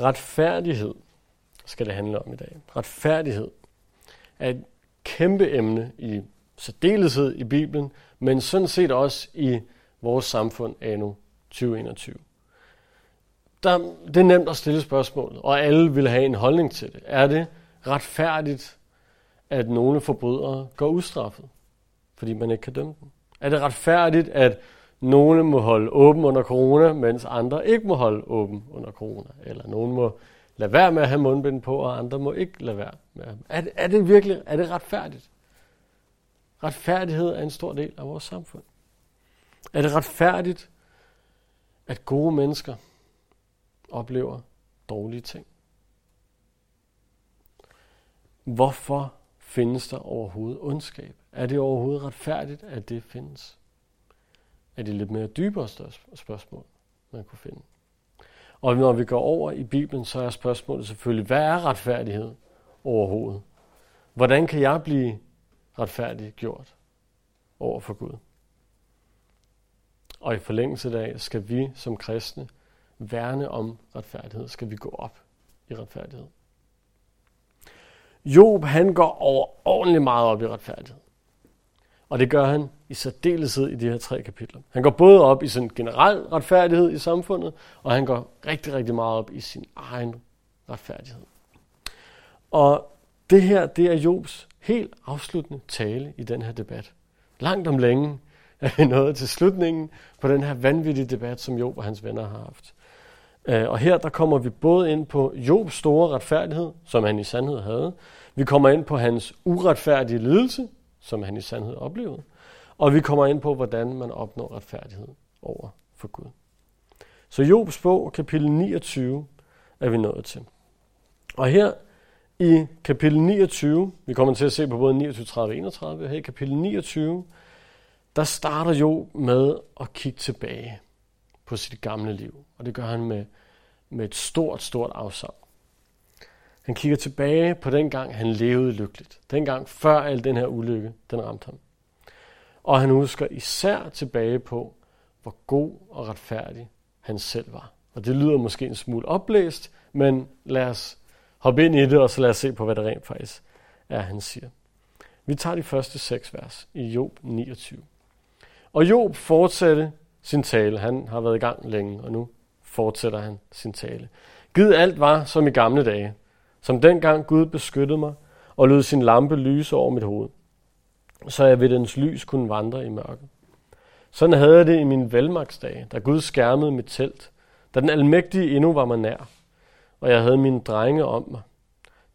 Retfærdighed skal det handle om i dag. Retfærdighed er et kæmpe emne i særdeleshed i Bibelen, men sådan set også i vores samfund anno 2021. Der, det er nemt at stille spørgsmålet, og alle vil have en holdning til det. Er det retfærdigt, at nogle forbrydere går ustraffet, fordi man ikke kan dømme dem? Er det retfærdigt, at nogle må holde åben under corona, mens andre ikke må holde åben under corona? Eller nogen må lade være med at have mundbind på, og andre må ikke lade være med at er det, er det virkelig er det retfærdigt? Retfærdighed er en stor del af vores samfund. Er det retfærdigt, at gode mennesker oplever dårlige ting? Hvorfor findes der overhovedet ondskab? Er det overhovedet retfærdigt, at det findes? Er de lidt mere dybere spørgsmål, man kunne finde? Og når vi går over i Bibelen, så er spørgsmålet selvfølgelig, hvad er retfærdighed overhovedet? Hvordan kan jeg blive retfærdigt gjort over for Gud? Og i forlængelse af skal vi som kristne værne om retfærdighed. Skal vi gå op i retfærdighed. Job, han går overordentligt meget op i retfærdighed. Og det gør han i særdeleshed i de her tre kapitler. Han går både op i sådan generel retfærdighed i samfundet, og han går rigtig, rigtig meget op i sin egen retfærdighed. Og det her, det er Jobs helt afsluttende tale i den her debat. Langt om længe er vi nået til slutningen på den her vanvittige debat, som Job og hans venner har haft. Øh, og her der kommer vi både ind på Jobs store retfærdighed, som han i sandhed havde. Vi kommer ind på hans uretfærdige lidelse, som han i sandhed oplevede. Og vi kommer ind på, hvordan man opnår retfærdighed over for Gud. Så Jobs bog, kapitel 29, er vi nået til. Og her i kapitel 29, vi kommer til at se på både 29, 30 og 31, her i kapitel 29, der starter Job med at kigge tilbage på sit gamle liv. Og det gør han med, med et stort, stort afsavn. Han kigger tilbage på den gang, han levede lykkeligt. Den gang før al den her ulykke, den ramte ham. Og han husker især tilbage på, hvor god og retfærdig han selv var. Og det lyder måske en smule oplæst, men lad os hoppe ind i det, og så lad os se på, hvad det rent faktisk er, han siger. Vi tager de første seks vers i Job 29. Og Job fortsatte sin tale. Han har været i gang længe, og nu fortsætter han sin tale. Gid alt var som i gamle dage, som dengang Gud beskyttede mig og lod sin lampe lyse over mit hoved, så jeg ved dens lys kunne vandre i mørket. Sådan havde jeg det i min velmagtsdage, da Gud skærmede mit telt, da den almægtige endnu var mig nær, og jeg havde mine drenge om mig,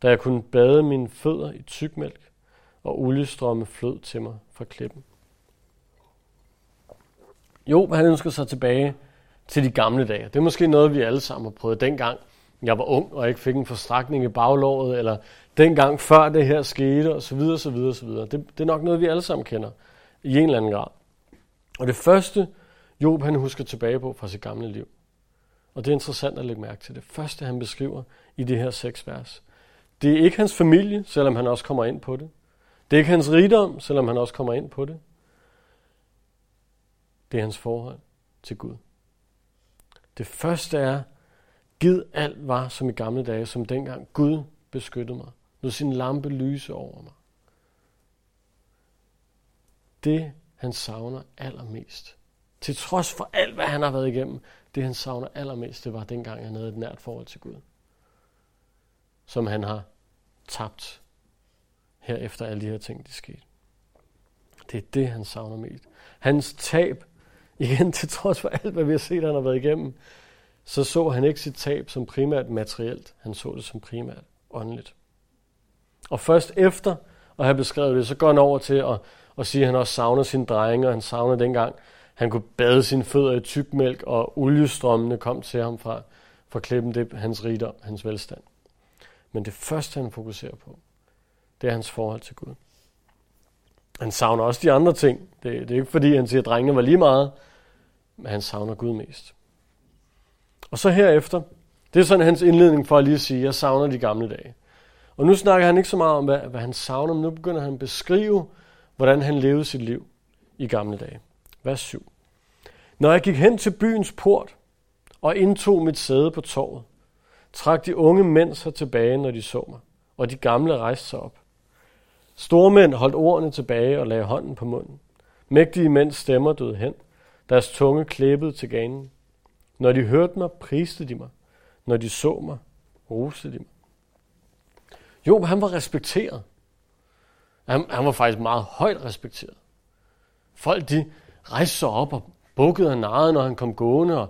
da jeg kunne bade mine fødder i tykmælk, og oliestrømme flød til mig fra klippen. Jo, han ønsker sig tilbage til de gamle dage. Det er måske noget, vi alle sammen har prøvet dengang, jeg var ung og ikke fik en forstrækning i baglåret, eller dengang før det her skete, og så videre, så videre, så videre. Det, det er nok noget, vi alle sammen kender i en eller anden grad. Og det første, Job han husker tilbage på fra sit gamle liv, og det er interessant at lægge mærke til det første, han beskriver i det her seks vers. Det er ikke hans familie, selvom han også kommer ind på det. Det er ikke hans rigdom, selvom han også kommer ind på det. Det er hans forhold til Gud. Det første er, Gid alt var som i gamle dage, som dengang Gud beskyttede mig. Lod sin lampe lyse over mig. Det, han savner allermest, til trods for alt, hvad han har været igennem, det han savner allermest, det var dengang, han havde et nært forhold til Gud. Som han har tabt her efter alle de her ting, der skete. Det er det, han savner mest. Hans tab, igen til trods for alt, hvad vi har set, han har været igennem, så så han ikke sit tab som primært materielt, han så det som primært åndeligt. Og først efter at have beskrevet det, så går han over til at, at sige, at han også savner sine drenge, og han savner dengang, han kunne bade sine fødder i tykmælk, og oliestrømmene kom til ham fra, fra klippen, det er hans rigdom, hans velstand. Men det første, han fokuserer på, det er hans forhold til Gud. Han savner også de andre ting. Det, det er ikke fordi, han siger, at drengene var lige meget, men han savner Gud mest. Og så herefter, det er sådan hans indledning for at lige sige, jeg savner de gamle dage. Og nu snakker han ikke så meget om, hvad, hvad han savner, men nu begynder han at beskrive, hvordan han levede sit liv i gamle dage. Vers 7. Når jeg gik hen til byens port og indtog mit sæde på torvet, trak de unge mænd sig tilbage, når de så mig, og de gamle rejste sig op. Stormænd holdt ordene tilbage og lagde hånden på munden. Mægtige mænds stemmer døde hen. Deres tunge klæbede til ganen. Når de hørte mig, priste de mig. Når de så mig, roste de mig. Jo, han var respekteret. Han, han var faktisk meget højt respekteret. Folk, de rejste sig op og bukkede og narrede, når han kom gående, og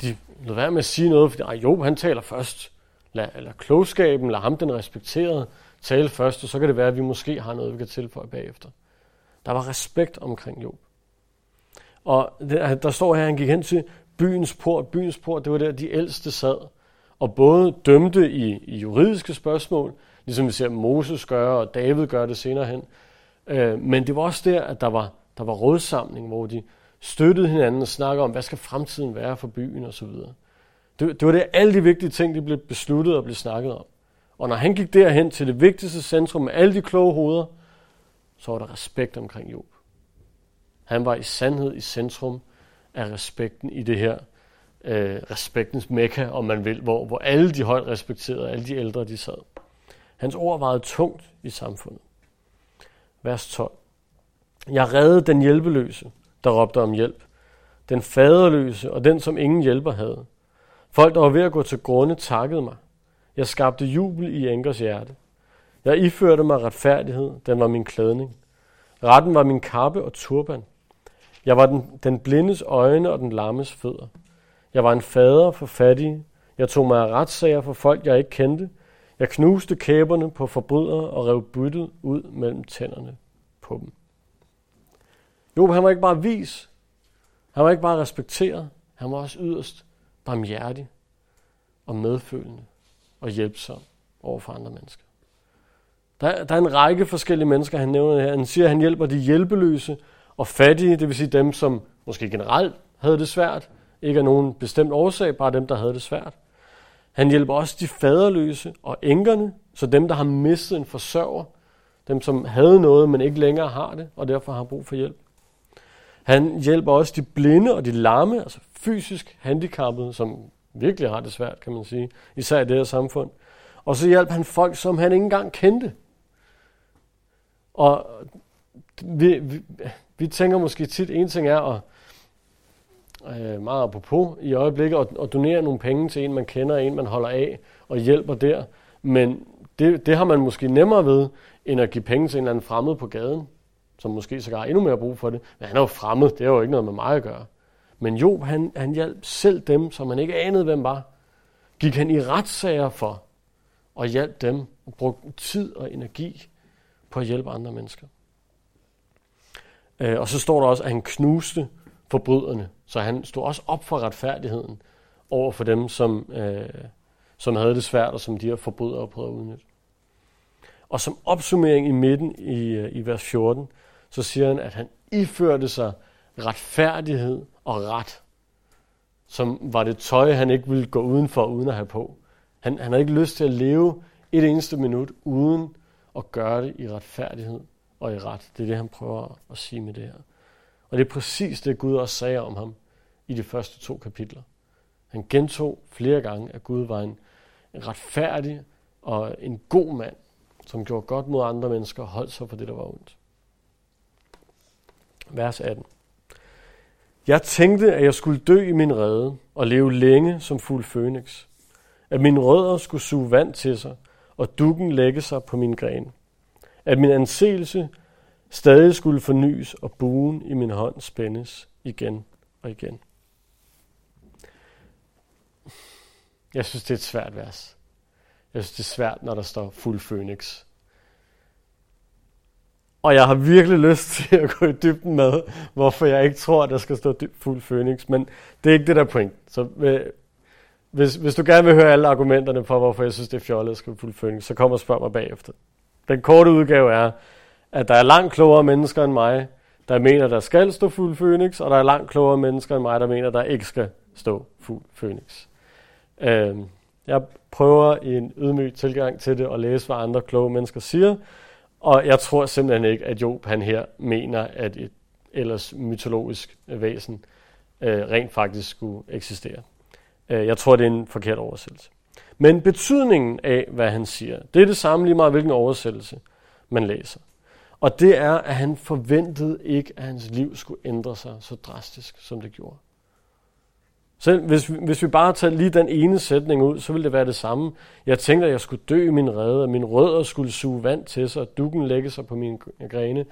de lod være med at sige noget, fordi jo, han taler først. Lad, eller klogskaben, lad ham den respekterede tale først, og så kan det være, at vi måske har noget, vi kan tilføje bagefter. Der var respekt omkring Job. Og der står her, at han gik hen til byens port. Byens port, det var der, de ældste sad. Og både dømte i, i juridiske spørgsmål, ligesom vi ser Moses gøre, og David gør det senere hen. Øh, men det var også der, at der var, der var rådsamling, hvor de støttede hinanden og snakkede om, hvad skal fremtiden være for byen osv. Det, det var det, alle de vigtige ting, de blev besluttet og blev snakket om. Og når han gik derhen til det vigtigste centrum med alle de kloge hoveder, så var der respekt omkring Job. Han var i sandhed i centrum af respekten i det her øh, respektens mekka, om man vil, hvor, hvor alle de højt respekterede, alle de ældre, de sad. Hans ord vejede tungt i samfundet. Vers 12. Jeg reddede den hjælpeløse, der råbte om hjælp. Den faderløse og den, som ingen hjælper havde. Folk, der var ved at gå til grunde, takkede mig. Jeg skabte jubel i enkers hjerte. Jeg iførte mig retfærdighed, den var min klædning. Retten var min kappe og turban. Jeg var den, den blindes øjne og den lammes fødder. Jeg var en fader for fattige. Jeg tog mig af retssager for folk, jeg ikke kendte. Jeg knuste kæberne på forbrydere og rev byttet ud mellem tænderne på dem. Jo, han var ikke bare vis. Han var ikke bare respekteret. Han var også yderst barmhjertig og medfølende og hjælpsom over for andre mennesker. Der, der er en række forskellige mennesker, han nævner her. Han siger, at han hjælper de hjælpeløse og fattige, det vil sige dem, som måske generelt havde det svært, ikke af nogen bestemt årsag, bare dem, der havde det svært. Han hjælper også de faderløse og enkerne, så dem, der har mistet en forsørger, dem, som havde noget, men ikke længere har det, og derfor har brug for hjælp. Han hjælper også de blinde og de lamme, altså fysisk handicappede, som virkelig har det svært, kan man sige, især i det her samfund. Og så hjælper han folk, som han ikke engang kendte. Og vi, vi, vi tænker måske tit, en ting er at, øh, meget apropos i øjeblikket, at, at donere nogle penge til en, man kender, en, man holder af, og hjælper der. Men det, det har man måske nemmere ved, end at give penge til en eller anden fremmed på gaden, som måske så har endnu mere brug for det. Men han er jo fremmed, det har jo ikke noget med mig at gøre. Men Job, han, han hjalp selv dem, som han ikke anede, hvem var. Gik han i retssager for, og hjalp dem, og brugte tid og energi på at hjælpe andre mennesker. Øh, og så står der også, at han knuste forbryderne, så han stod også op for retfærdigheden over for dem, som, øh, som havde det svært, og som de her forbrydere prøvede at udnytte. Og som opsummering i midten i, øh, i vers 14, så siger han, at han iførte sig retfærdighed og ret, som var det tøj, han ikke ville gå udenfor uden at have på. Han, han havde ikke lyst til at leve et eneste minut uden at gøre det i retfærdighed og i ret. Det er det, han prøver at sige med det her. Og det er præcis det, Gud også sagde om ham i de første to kapitler. Han gentog flere gange, at Gud var en, en retfærdig og en god mand, som gjorde godt mod andre mennesker og holdt sig for det, der var ondt. Vers 18. Jeg tænkte, at jeg skulle dø i min rede og leve længe som fuld fønix. At mine rødder skulle suge vand til sig, og dukken lægge sig på min gren. At min anseelse stadig skulle fornyes, og buen i min hånd spændes igen og igen. Jeg synes, det er et svært vers. Jeg synes, det er svært, når der står fuld Phoenix. Og jeg har virkelig lyst til at gå i dybden med, hvorfor jeg ikke tror, at der skal stå fuld Phoenix. Men det er ikke det der point. Så øh, hvis, hvis du gerne vil høre alle argumenterne for, hvorfor jeg synes, det er fjollet at skrive fuld Phoenix, så kom og spørg mig bagefter. Den korte udgave er, at der er langt klogere mennesker end mig, der mener, der skal stå fuld Phoenix, og der er langt klogere mennesker end mig, der mener, der ikke skal stå fuld Phoenix. Øh, jeg prøver i en ydmyg tilgang til det at læse, hvad andre kloge mennesker siger, og jeg tror simpelthen ikke, at Job han her mener, at et ellers mytologisk væsen øh, rent faktisk skulle eksistere. Øh, jeg tror, det er en forkert oversættelse. Men betydningen af, hvad han siger, det er det samme lige meget, hvilken oversættelse man læser. Og det er, at han forventede ikke, at hans liv skulle ændre sig så drastisk, som det gjorde. Selv hvis, hvis vi bare tager lige den ene sætning ud, så ville det være det samme. Jeg tænkte, at jeg skulle dø i min rede, at mine rødder skulle suge vand til sig, at dukken lægge sig på mine grene.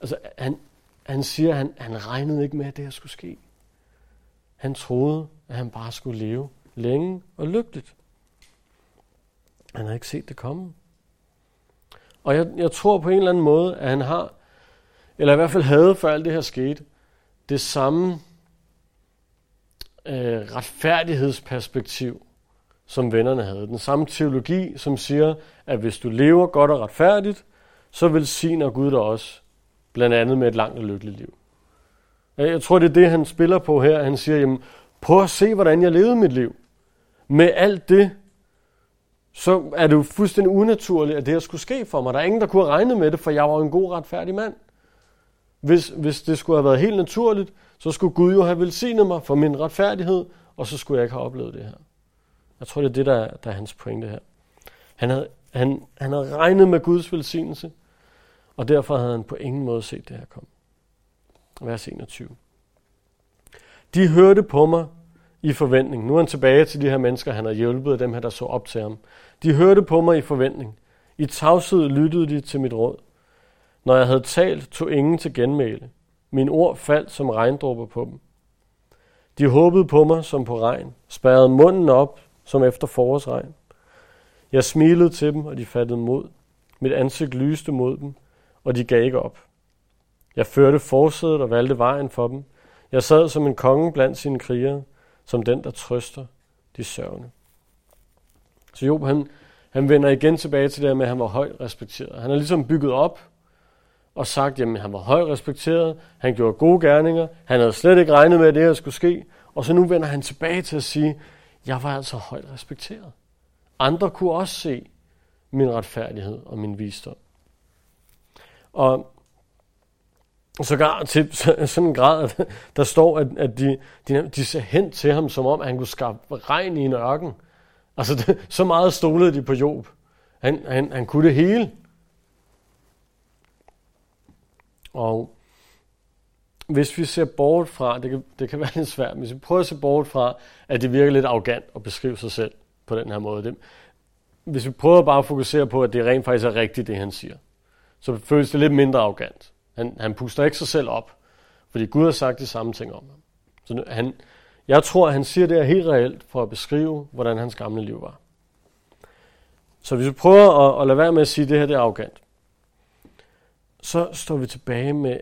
Altså, han, han siger, at han, han regnede ikke med, at det her skulle ske. Han troede, at han bare skulle leve længe og lykkeligt. Han havde ikke set det komme. Og jeg, jeg tror på en eller anden måde, at han har, eller i hvert fald havde, før alt det her skete, det samme øh, retfærdighedsperspektiv, som vennerne havde. Den samme teologi, som siger, at hvis du lever godt og retfærdigt, så velsigner Gud dig også, blandt andet med et langt og lykkeligt liv. Jeg tror, det er det, han spiller på her. Han siger, jamen, prøv at se, hvordan jeg levede mit liv. Med alt det, så er det jo fuldstændig unaturligt, at det her skulle ske for mig. Der er ingen, der kunne have regnet med det, for jeg var en god, retfærdig mand. Hvis, hvis det skulle have været helt naturligt, så skulle Gud jo have velsignet mig for min retfærdighed, og så skulle jeg ikke have oplevet det her. Jeg tror, det er det, der er, der er hans pointe her. Han havde, han, han havde regnet med Guds velsignelse, og derfor havde han på ingen måde set det her komme. Vers 21. De hørte på mig i forventning. Nu er han tilbage til de her mennesker, han har hjulpet, dem her, der så op til ham. De hørte på mig i forventning. I tavshed lyttede de til mit råd. Når jeg havde talt, tog ingen til genmæle. Min ord faldt som regndråber på dem. De håbede på mig som på regn, spærrede munden op som efter forårsregn. Jeg smilede til dem, og de fattede mod. Mit ansigt lyste mod dem, og de gav ikke op. Jeg førte forsædet og valgte vejen for dem. Jeg sad som en konge blandt sine krigere, som den, der trøster de sørgende. Så Job, han, han vender igen tilbage til det med, at han var højt respekteret. Han har ligesom bygget op og sagt, at han var højt respekteret, han gjorde gode gerninger, han havde slet ikke regnet med, at det her skulle ske, og så nu vender han tilbage til at sige, jeg var altså højt respekteret. Andre kunne også se min retfærdighed og min visdom. Og sågar til sådan en grad, at der står, at, at de, de, de ser hen til ham, som om han kunne skabe regn i en ørken. Altså, det, så meget stolede de på Job. Han, han, han kunne det hele. Og hvis vi ser bort fra, det kan, det kan være lidt svært, hvis vi prøver at se bort fra, at det virker lidt arrogant at beskrive sig selv på den her måde. Det, hvis vi prøver bare at fokusere på, at det rent faktisk er rigtigt, det han siger, så føles det lidt mindre arrogant. Han, han puster ikke sig selv op, fordi Gud har sagt de samme ting om ham. Så han, jeg tror, at han siger det her helt reelt for at beskrive, hvordan hans gamle liv var. Så hvis vi prøver at, at lade være med at sige, at det her det er arrogant, så står vi tilbage med,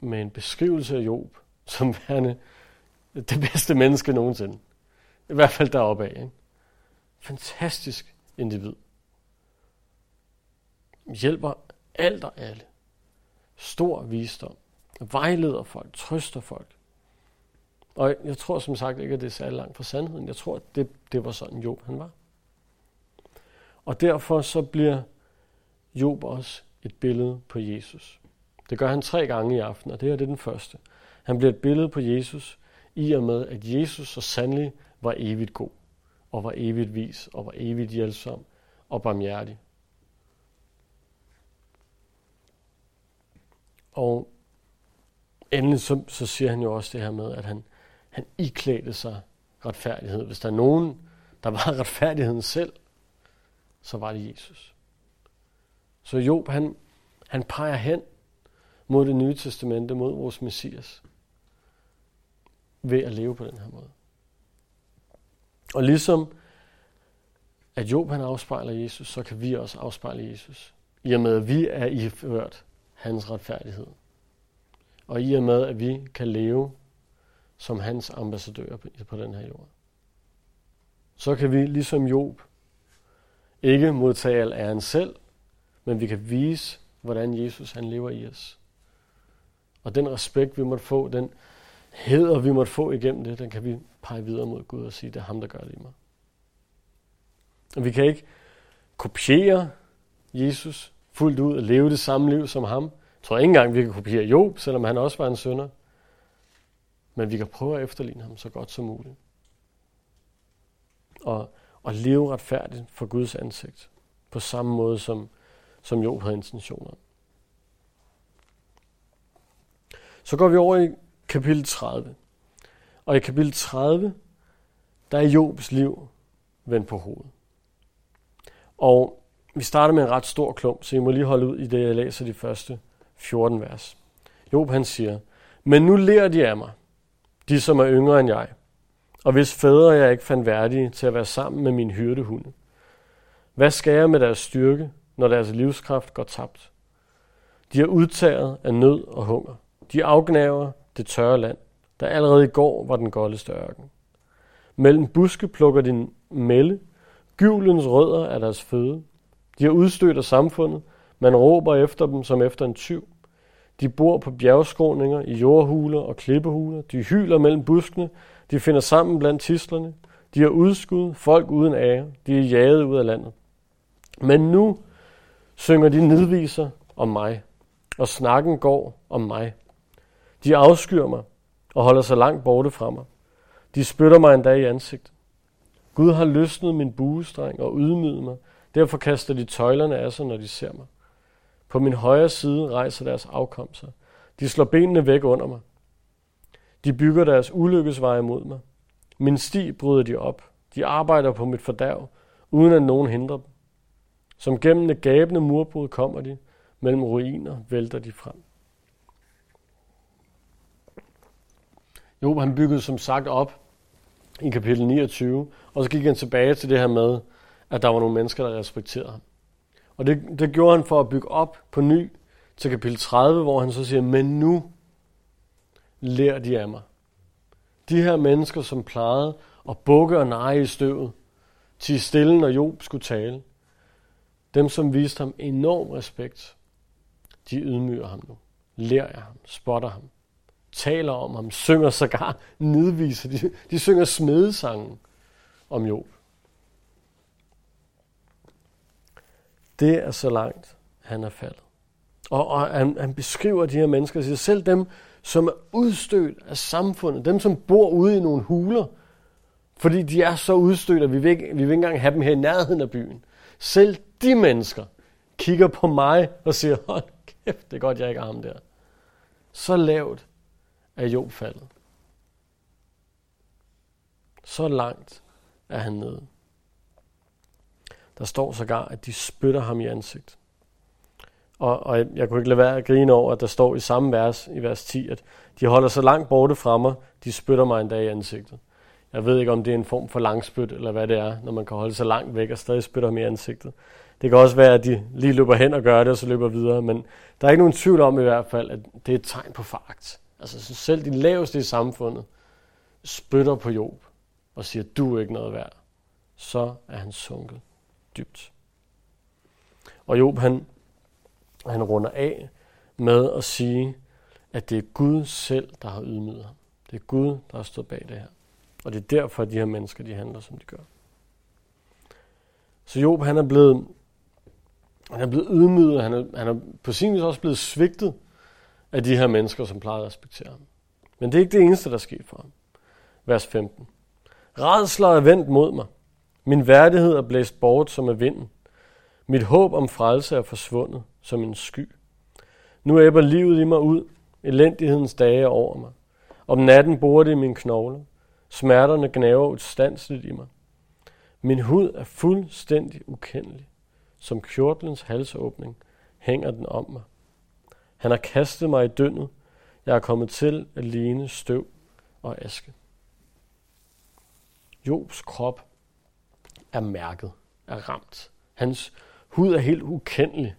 med en beskrivelse af Job, som værende det bedste menneske nogensinde. I hvert fald deroppe af. Ikke? Fantastisk individ. Hjælper alt og alle. Stor visdom. Vejleder folk. Trøster folk. Og jeg tror som sagt ikke, at det er særlig langt fra sandheden. Jeg tror, at det, det var sådan Job han var. Og derfor så bliver Job også et billede på Jesus. Det gør han tre gange i aften, og det her det er den første. Han bliver et billede på Jesus, i og med, at Jesus så sandelig var evigt god, og var evigt vis, og var evigt hjælpsom og barmhjertig. Og endelig så, så siger han jo også det her med, at han, han iklædte sig retfærdighed. Hvis der er nogen, der var retfærdigheden selv, så var det Jesus. Så Job, han, han peger hen mod det nye testamente, mod vores messias, ved at leve på den her måde. Og ligesom at Job han afspejler Jesus, så kan vi også afspejle Jesus. I og med, at vi er iført hans retfærdighed. Og i og med, at vi kan leve som hans ambassadører på den her jord. Så kan vi, ligesom Job, ikke modtage al æren selv, men vi kan vise, hvordan Jesus han lever i os. Og den respekt, vi måtte få, den heder, vi måtte få igennem det, den kan vi pege videre mod Gud og sige, det er ham, der gør det i mig. Og vi kan ikke kopiere Jesus fuldt ud og leve det samme liv som ham. Jeg tror ikke engang, vi kan kopiere Job, selvom han også var en sønder. Men vi kan prøve at efterligne ham så godt som muligt. Og, og leve retfærdigt for Guds ansigt. På samme måde, som, som Job havde intentioner. Så går vi over i kapitel 30. Og i kapitel 30, der er Jobs liv vendt på hovedet. Og vi starter med en ret stor klump, så I må lige holde ud i det, jeg læser de første 14 vers. Job han siger, Men nu lærer de af mig, de som er yngre end jeg, og hvis fædre jeg ikke fandt værdige til at være sammen med min hyrdehunde. Hvad skal jeg med deres styrke, når deres livskraft går tabt? De er udtaget af nød og hunger. De afgnaver det tørre land, der allerede i går var den goldeste ørken. Mellem buske plukker de melle, gyvlens rødder er deres føde. De er udstødt af samfundet, man råber efter dem som efter en tyv. De bor på bjergskråninger, i jordhuler og klippehuler. De hyler mellem buskene. De finder sammen blandt tislerne. De er udskud, folk uden ære. De er jaget ud af landet. Men nu synger de nedviser om mig, og snakken går om mig. De afskyr mig og holder sig langt borte fra mig. De spytter mig endda i ansigtet. Gud har løsnet min buestreng og ydmyget mig. Derfor kaster de tøjlerne af sig, når de ser mig. På min højre side rejser deres afkomster. De slår benene væk under mig. De bygger deres ulykkesveje mod mig. Min sti bryder de op. De arbejder på mit fordærv, uden at nogen hindrer dem. Som gennem det gabende murbrud kommer de, mellem ruiner vælter de frem. Jo, han byggede som sagt op i kapitel 29, og så gik han tilbage til det her med, at der var nogle mennesker, der respekterede ham. Og det, det gjorde han for at bygge op på ny til kapitel 30, hvor han så siger, men nu lærer de af mig. De her mennesker, som plejede at bukke og neje i støvet, til stille, når Job skulle tale, dem, som viste ham enorm respekt, de ydmyger ham nu. Lærer af ham, spotter ham, taler om ham, synger sågar, nedviser. De, de synger smedesangen om Job. Det er så langt, han er faldet. Og, og han, han beskriver de her mennesker, siger selv dem, som er udstødt af samfundet, dem som bor ude i nogle huler, fordi de er så udstødt, at vi vil, ikke, vi vil ikke engang have dem her i nærheden af byen. Selv de mennesker kigger på mig og siger, hold kæft, det er godt, jeg ikke har ham der. Så lavt er Job faldet. Så langt er han nede. Der står sågar, at de spytter ham i ansigt. Og, og jeg kunne ikke lade være at grine over, at der står i samme vers, i vers 10, at de holder så langt borte fra mig, de spytter mig en dag i ansigtet. Jeg ved ikke, om det er en form for langspyt, eller hvad det er, når man kan holde sig langt væk og stadig spytter ham i ansigtet. Det kan også være, at de lige løber hen og gør det, og så løber videre, men der er ikke nogen tvivl om i hvert fald, at det er et tegn på foragt. Altså så selv de laveste i samfundet spytter på Job og siger, du er ikke noget værd. Så er han sunket dybt. Og Job, han, han runder af med at sige, at det er Gud selv, der har ydmyget ham. Det er Gud, der har stået bag det her. Og det er derfor, at de her mennesker, de handler, som de gør. Så Job, han er blevet, han er blevet ydmyget, han er, han er på sin vis også blevet svigtet af de her mennesker, som plejede at respektere ham. Men det er ikke det eneste, der skete for ham. Vers 15. Redsler er vendt mod mig. Min værdighed er blæst bort som af vinden. Mit håb om frelse er forsvundet som en sky. Nu æbber livet i mig ud. Elendighedens dage er over mig. Om natten bor det i mine knogler. Smerterne gnaver udstandsligt i mig. Min hud er fuldstændig ukendelig. Som kjortlens halsåbning hænger den om mig. Han har kastet mig i dønnet. Jeg er kommet til at ligne støv og aske. Jobs krop er mærket, er ramt. Hans hud er helt ukendelig.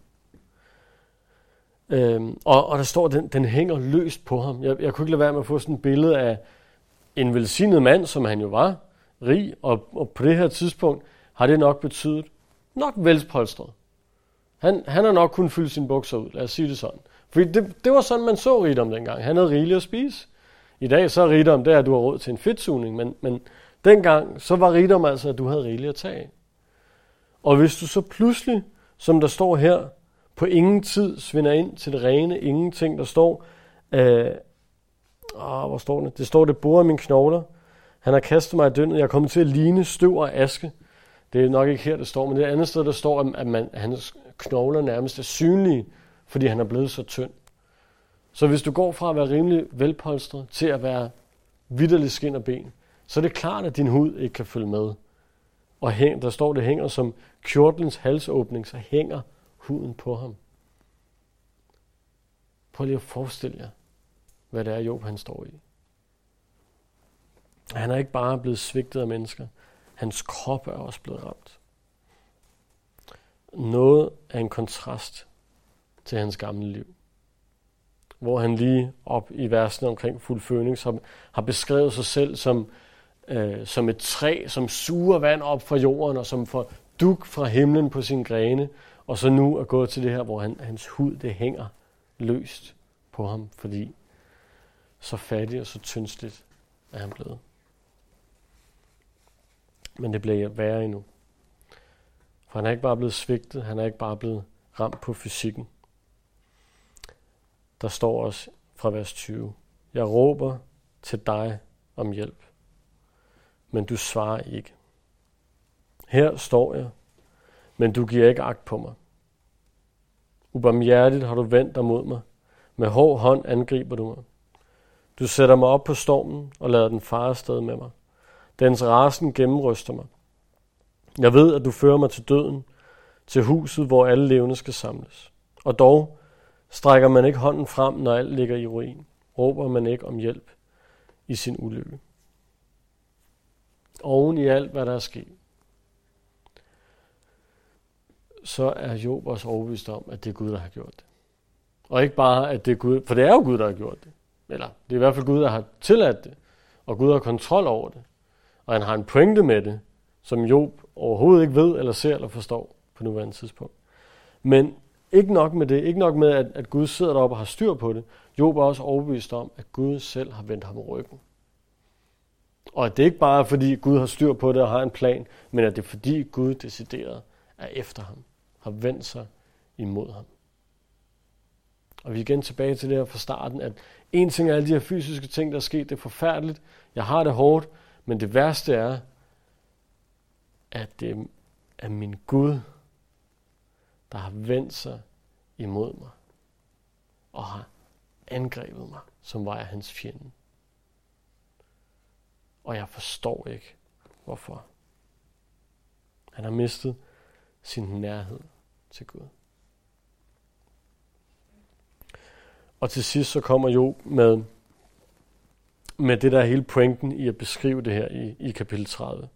Øhm, og, og der står, at den, den hænger løst på ham. Jeg, jeg kunne ikke lade være med at få sådan et billede af en velsignet mand, som han jo var, rig, og, og på det her tidspunkt har det nok betydet nok velspolstret. Han, han har nok kun fyldt sine bukser ud, lad os sige det sådan. Fordi det, det var sådan, man så rigdom dengang. Han havde rigeligt at spise. I dag så er rigdom det, at du har råd til en fedtsugning, men, men dengang så var rigdom altså, at du havde rigeligt at tage Og hvis du så pludselig, som der står her, på ingen tid svinder ind til det rene ingenting, der står, øh, åh, hvor står det? Det står, det borer mine knogler. Han har kastet mig i døgnet. Jeg er kommet til at ligne støv og aske. Det er nok ikke her, det står, men det er andet sted, der står, at man, hans knogler nærmest er synlige, fordi han er blevet så tynd. Så hvis du går fra at være rimelig velpolstret til at være vidderlig skin og ben, så er det klart, at din hud ikke kan følge med. Og hæng, der står, det hænger som kjortlens halsåbning, så hænger huden på ham. Prøv lige at forestille jer, hvad det er, Job han står i. Han er ikke bare blevet svigtet af mennesker. Hans krop er også blevet ramt. Noget af en kontrast til hans gamle liv. Hvor han lige op i versene omkring fuld som har beskrevet sig selv som, øh, som et træ, som suger vand op fra jorden og som får duk fra himlen på sin grene. Og så nu er gået til det her, hvor han, hans hud det hænger løst på ham, fordi så fattig og så tyndsligt er han blevet. Men det bliver værre endnu. For han er ikke bare blevet svigtet, han er ikke bare blevet ramt på fysikken. Der står også fra vers 20. Jeg råber til dig om hjælp, men du svarer ikke. Her står jeg, men du giver ikke agt på mig. Ubarmhjertigt har du vendt dig mod mig. Med hård hånd angriber du mig. Du sætter mig op på stormen og lader den fare sted med mig. Dens rasen gennemryster mig. Jeg ved, at du fører mig til døden, til huset, hvor alle levende skal samles. Og dog strækker man ikke hånden frem, når alt ligger i ruin. Råber man ikke om hjælp i sin ulykke. Oven i alt, hvad der er sket, så er Job også overbevist om, at det er Gud, der har gjort det. Og ikke bare, at det er Gud, for det er jo Gud, der har gjort det. Eller det er i hvert fald Gud, der har tilladt det. Og Gud har kontrol over det. Og han har en pointe med det, som Job overhovedet ikke ved, eller ser, eller forstår på nuværende tidspunkt. Men ikke nok med det, ikke nok med, at, at Gud sidder deroppe og har styr på det. Job er også overbevist om, at Gud selv har vendt ham ryggen. Og at det ikke bare er, fordi Gud har styr på det og har en plan, men at det er fordi Gud decideret er efter ham, har vendt sig imod ham. Og vi er igen tilbage til det her fra starten, at en ting er alle de her fysiske ting, der er sket, det er forfærdeligt. Jeg har det hårdt, men det værste er, at det er min Gud, der har vendt sig imod mig og har angrebet mig, som var jeg hans fjende. Og jeg forstår ikke, hvorfor. Han har mistet sin nærhed til Gud. Og til sidst så kommer jo med, med det der hele pointen i at beskrive det her i, i kapitel 30,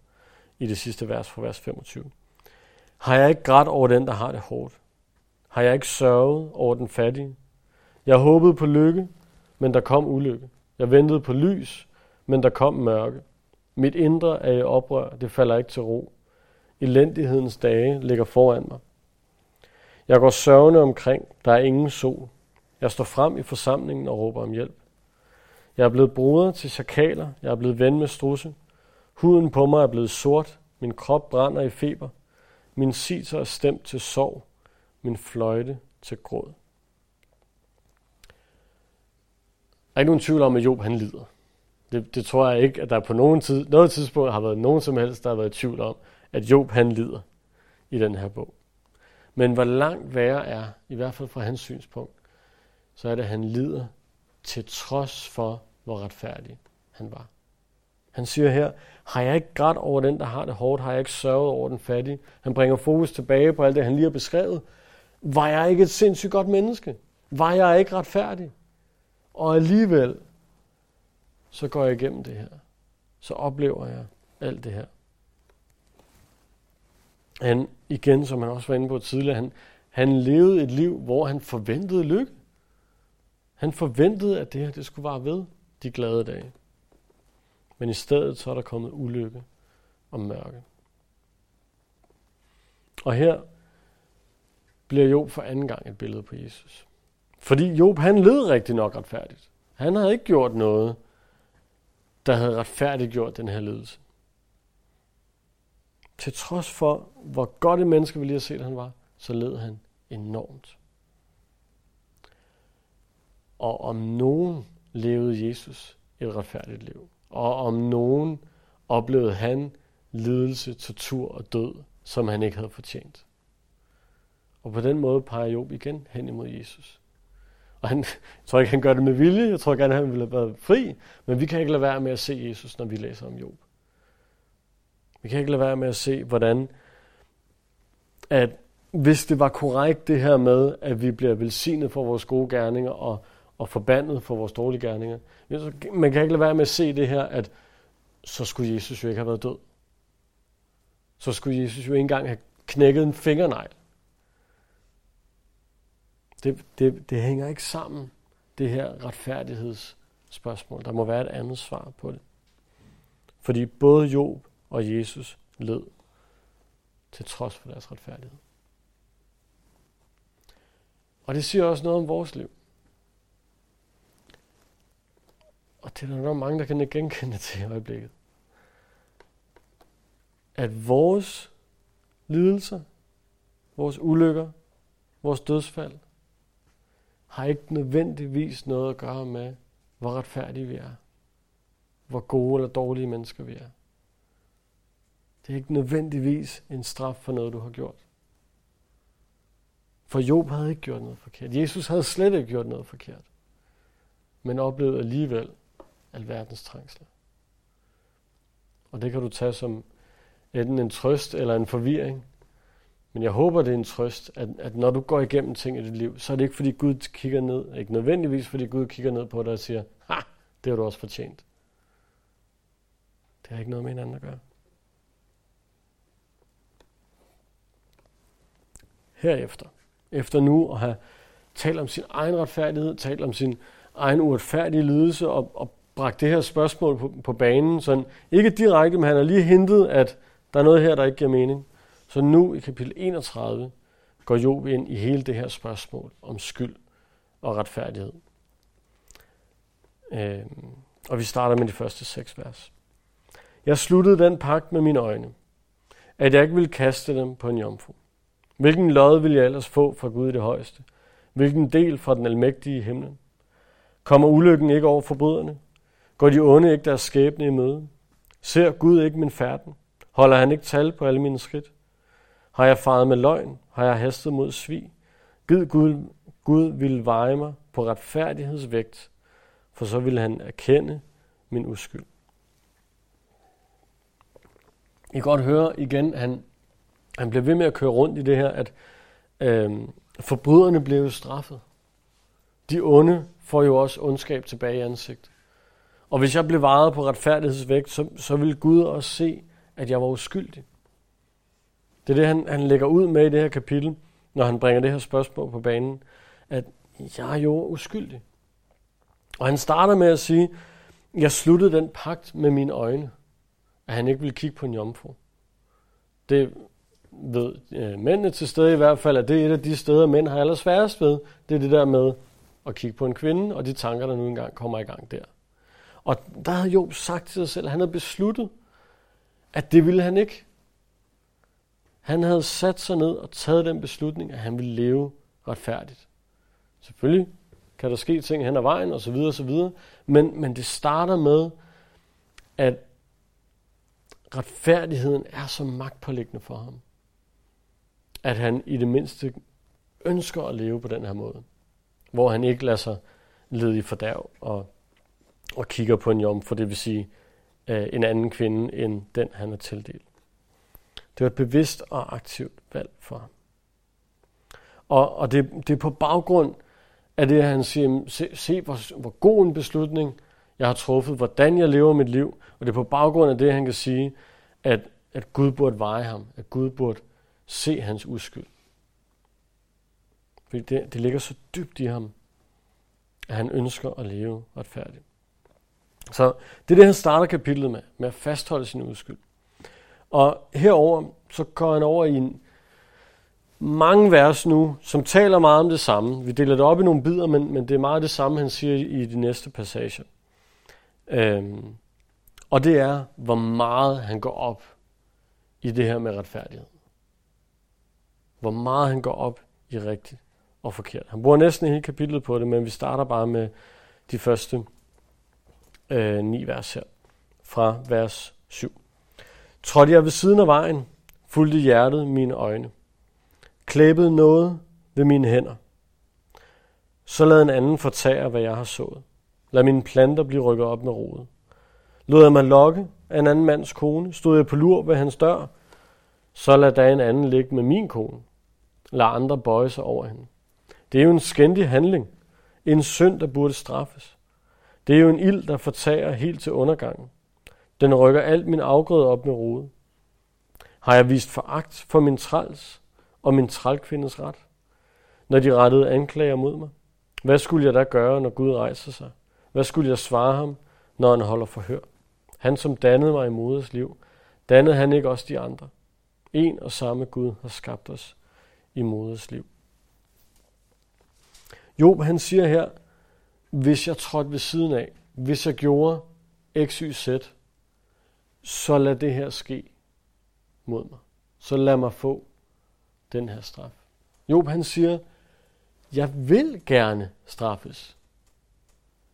i det sidste vers fra vers 25. Har jeg ikke grædt over den, der har det hårdt? Har jeg ikke sørget over den fattige? Jeg håbede på lykke, men der kom ulykke. Jeg ventede på lys, men der kom mørke. Mit indre er i oprør, det falder ikke til ro. Elendighedens dage ligger foran mig. Jeg går sørgende omkring, der er ingen sol. Jeg står frem i forsamlingen og råber om hjælp. Jeg er blevet bruder til chakaler, jeg er blevet ven med strusse. Huden på mig er blevet sort, min krop brænder i feber. Min sitter er stemt til sorg, min fløjte til gråd. Der er ikke nogen tvivl om, at Job han lider. Det, det tror jeg ikke, at der på nogen tid, noget tidspunkt har været nogen som helst, der har været i tvivl om, at Job han lider i den her bog. Men hvor langt værre er, i hvert fald fra hans synspunkt, så er det, at han lider til trods for, hvor retfærdig han var. Han siger her, har jeg ikke grædt over den, der har det hårdt? Har jeg ikke sørget over den fattige? Han bringer fokus tilbage på alt det, han lige har beskrevet. Var jeg ikke et sindssygt godt menneske? Var jeg ikke retfærdig? Og alligevel, så går jeg igennem det her. Så oplever jeg alt det her. Han, igen, som han også var inde på tidligere, han, han levede et liv, hvor han forventede lykke. Han forventede, at det her det skulle vare ved de glade dage. Men i stedet så er der kommet ulykke og mørke. Og her bliver Job for anden gang et billede på Jesus. Fordi Job, han led rigtig nok retfærdigt. Han havde ikke gjort noget, der havde retfærdiggjort den her ledelse. Til trods for, hvor godt et menneske vi lige har set, han var, så led han enormt. Og om nogen levede Jesus et retfærdigt liv. Og om nogen oplevede han lidelse, tortur og død, som han ikke havde fortjent. Og på den måde peger Job igen hen imod Jesus. Og han, jeg tror ikke, han gør det med vilje. Jeg tror gerne, han ville have været fri. Men vi kan ikke lade være med at se Jesus, når vi læser om Job. Vi kan ikke lade være med at se, hvordan at hvis det var korrekt det her med, at vi bliver velsignet for vores gode gerninger og, og forbandet for vores dårlige gerninger. Man kan ikke lade være med at se det her, at så skulle Jesus jo ikke have været død. Så skulle Jesus jo ikke engang have knækket en fingernegl. Det, det, det hænger ikke sammen, det her retfærdighedsspørgsmål. Der må være et andet svar på det. Fordi både Job og Jesus led til trods for deres retfærdighed. Og det siger også noget om vores liv. Og det er der nok mange, der kan genkende til i øjeblikket. At vores lidelser, vores ulykker, vores dødsfald, har ikke nødvendigvis noget at gøre med, hvor retfærdige vi er. Hvor gode eller dårlige mennesker vi er. Det er ikke nødvendigvis en straf for noget, du har gjort. For Job havde ikke gjort noget forkert. Jesus havde slet ikke gjort noget forkert. Men oplevede alligevel alverdens trængsler. Og det kan du tage som enten en trøst eller en forvirring. Men jeg håber, det er en trøst, at, at når du går igennem ting i dit liv, så er det ikke fordi Gud kigger ned, ikke nødvendigvis fordi Gud kigger ned på dig og siger, ha, det har du også fortjent. Det har ikke noget med hinanden at gøre. Herefter, efter nu at have talt om sin egen retfærdighed, talt om sin egen uretfærdige lidelse og, og bragt det her spørgsmål på, på banen, sådan ikke direkte, men han har lige hintet, at der er noget her, der ikke giver mening. Så nu i kapitel 31 går Job ind i hele det her spørgsmål om skyld og retfærdighed. Øh, og vi starter med de første seks vers. Jeg sluttede den pagt med mine øjne, at jeg ikke ville kaste dem på en jomfru. Hvilken lod vil jeg ellers få fra Gud i det højeste? Hvilken del fra den almægtige himlen? Kommer ulykken ikke over forbryderne? Går de onde ikke deres skæbne i møde? Ser Gud ikke min færden? Holder han ikke tal på alle mine skridt? Har jeg faret med løgn? Har jeg hastet mod svig? Gid Gud, Gud ville veje mig på retfærdighedsvægt, for så ville han erkende min uskyld. I kan godt høre igen, han, han bliver ved med at køre rundt i det her, at øh, forbryderne blev straffet. De onde får jo også ondskab tilbage i ansigt. Og hvis jeg blev varet på retfærdighedsvægt, så, så ville Gud også se, at jeg var uskyldig. Det er det, han, han lægger ud med i det her kapitel, når han bringer det her spørgsmål på banen, at jeg er jo uskyldig. Og han starter med at sige, jeg sluttede den pagt med mine øjne, at han ikke ville kigge på en jomfru. Det ved øh, mændene til stede i hvert fald, at det er et af de steder, mænd har allersværest ved. Det er det der med at kigge på en kvinde, og de tanker, der nu engang kommer i gang der. Og der havde Job sagt til sig selv, at han havde besluttet, at det ville han ikke. Han havde sat sig ned og taget den beslutning, at han ville leve retfærdigt. Selvfølgelig kan der ske ting hen ad vejen, osv. osv. Men, men det starter med, at retfærdigheden er så magtpålæggende for ham. At han i det mindste ønsker at leve på den her måde. Hvor han ikke lader sig lede i fordærv og, og kigger på en jomfru, det vil sige øh, en anden kvinde end den, han er tildelt. Det var et bevidst og aktivt valg for ham. Og, og det, det er på baggrund af det, at han siger, se, se hvor, hvor god en beslutning jeg har truffet, hvordan jeg lever mit liv. Og det er på baggrund af det, han kan sige, at, at Gud burde veje ham, at Gud burde se hans uskyld. Fordi det, det ligger så dybt i ham, at han ønsker at leve retfærdigt. Så det er det, han starter kapitlet med, med at fastholde sin uskyld. Og herover så går han over i en mange vers nu, som taler meget om det samme. Vi deler det op i nogle bidder, men, men det er meget det samme, han siger i de næste passager. Øhm, og det er, hvor meget han går op i det her med retfærdighed. Hvor meget han går op i rigtigt og forkert. Han bruger næsten hele kapitlet på det, men vi starter bare med de første øh, ni vers her, fra vers 7 Trådte jeg ved siden af vejen, fulgte hjertet mine øjne. Klæbede noget ved mine hænder. Så lad en anden fortære, hvad jeg har sået. Lad mine planter blive rykket op med rodet. Lod jeg mig lokke af en anden mands kone, stod jeg på lur ved hans dør, så lad da en anden ligge med min kone. Lad andre bøje sig over hende. Det er jo en skændig handling. En synd, der burde straffes. Det er jo en ild, der fortager helt til undergangen. Den rykker alt min afgrøde op med rode. Har jeg vist foragt for min træls og min trælkvindes ret, når de rettede anklager mod mig? Hvad skulle jeg da gøre, når Gud rejser sig? Hvad skulle jeg svare ham, når han holder forhør? Han, som dannede mig i moders liv, dannede han ikke også de andre? En og samme Gud har skabt os i moders liv. Job han siger her, hvis jeg trådte ved siden af, hvis jeg gjorde x, y, z, så lad det her ske mod mig. Så lad mig få den her straf. Job han siger, jeg vil gerne straffes,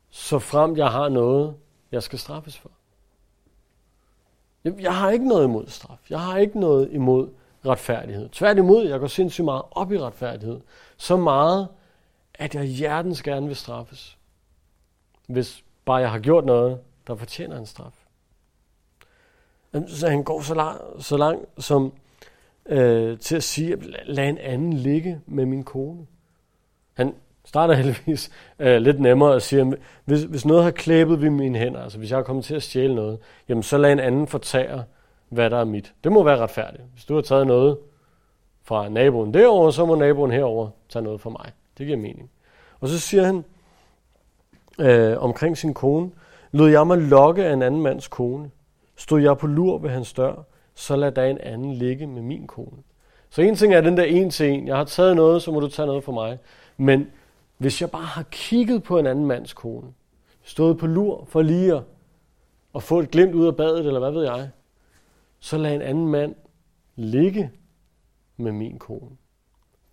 så frem jeg har noget, jeg skal straffes for. Jeg har ikke noget imod straf. Jeg har ikke noget imod retfærdighed. Tværtimod, jeg går sindssygt meget op i retfærdighed. Så meget, at jeg hjertens gerne vil straffes. Hvis bare jeg har gjort noget, der fortjener en straf. Så han går så langt, så langt som øh, til at sige, lad en anden ligge med min kone. Han starter heldigvis øh, lidt nemmere og siger, hvis, hvis noget har klæbet ved mine hænder, altså hvis jeg har kommet til at stjæle noget, jamen så lad en anden fortære, hvad der er mit. Det må være retfærdigt. Hvis du har taget noget fra naboen derovre, så må naboen herover tage noget fra mig. Det giver mening. Og så siger han øh, omkring sin kone, lod jeg mig lokke af en anden mands kone. Stod jeg på lur ved hans dør, så lad da en anden ligge med min kone. Så en ting er den der en til en. Jeg har taget noget, så må du tage noget for mig. Men hvis jeg bare har kigget på en anden mands kone, stået på lur for lige at, at få et glimt ud af badet, eller hvad ved jeg, så lad en anden mand ligge med min kone.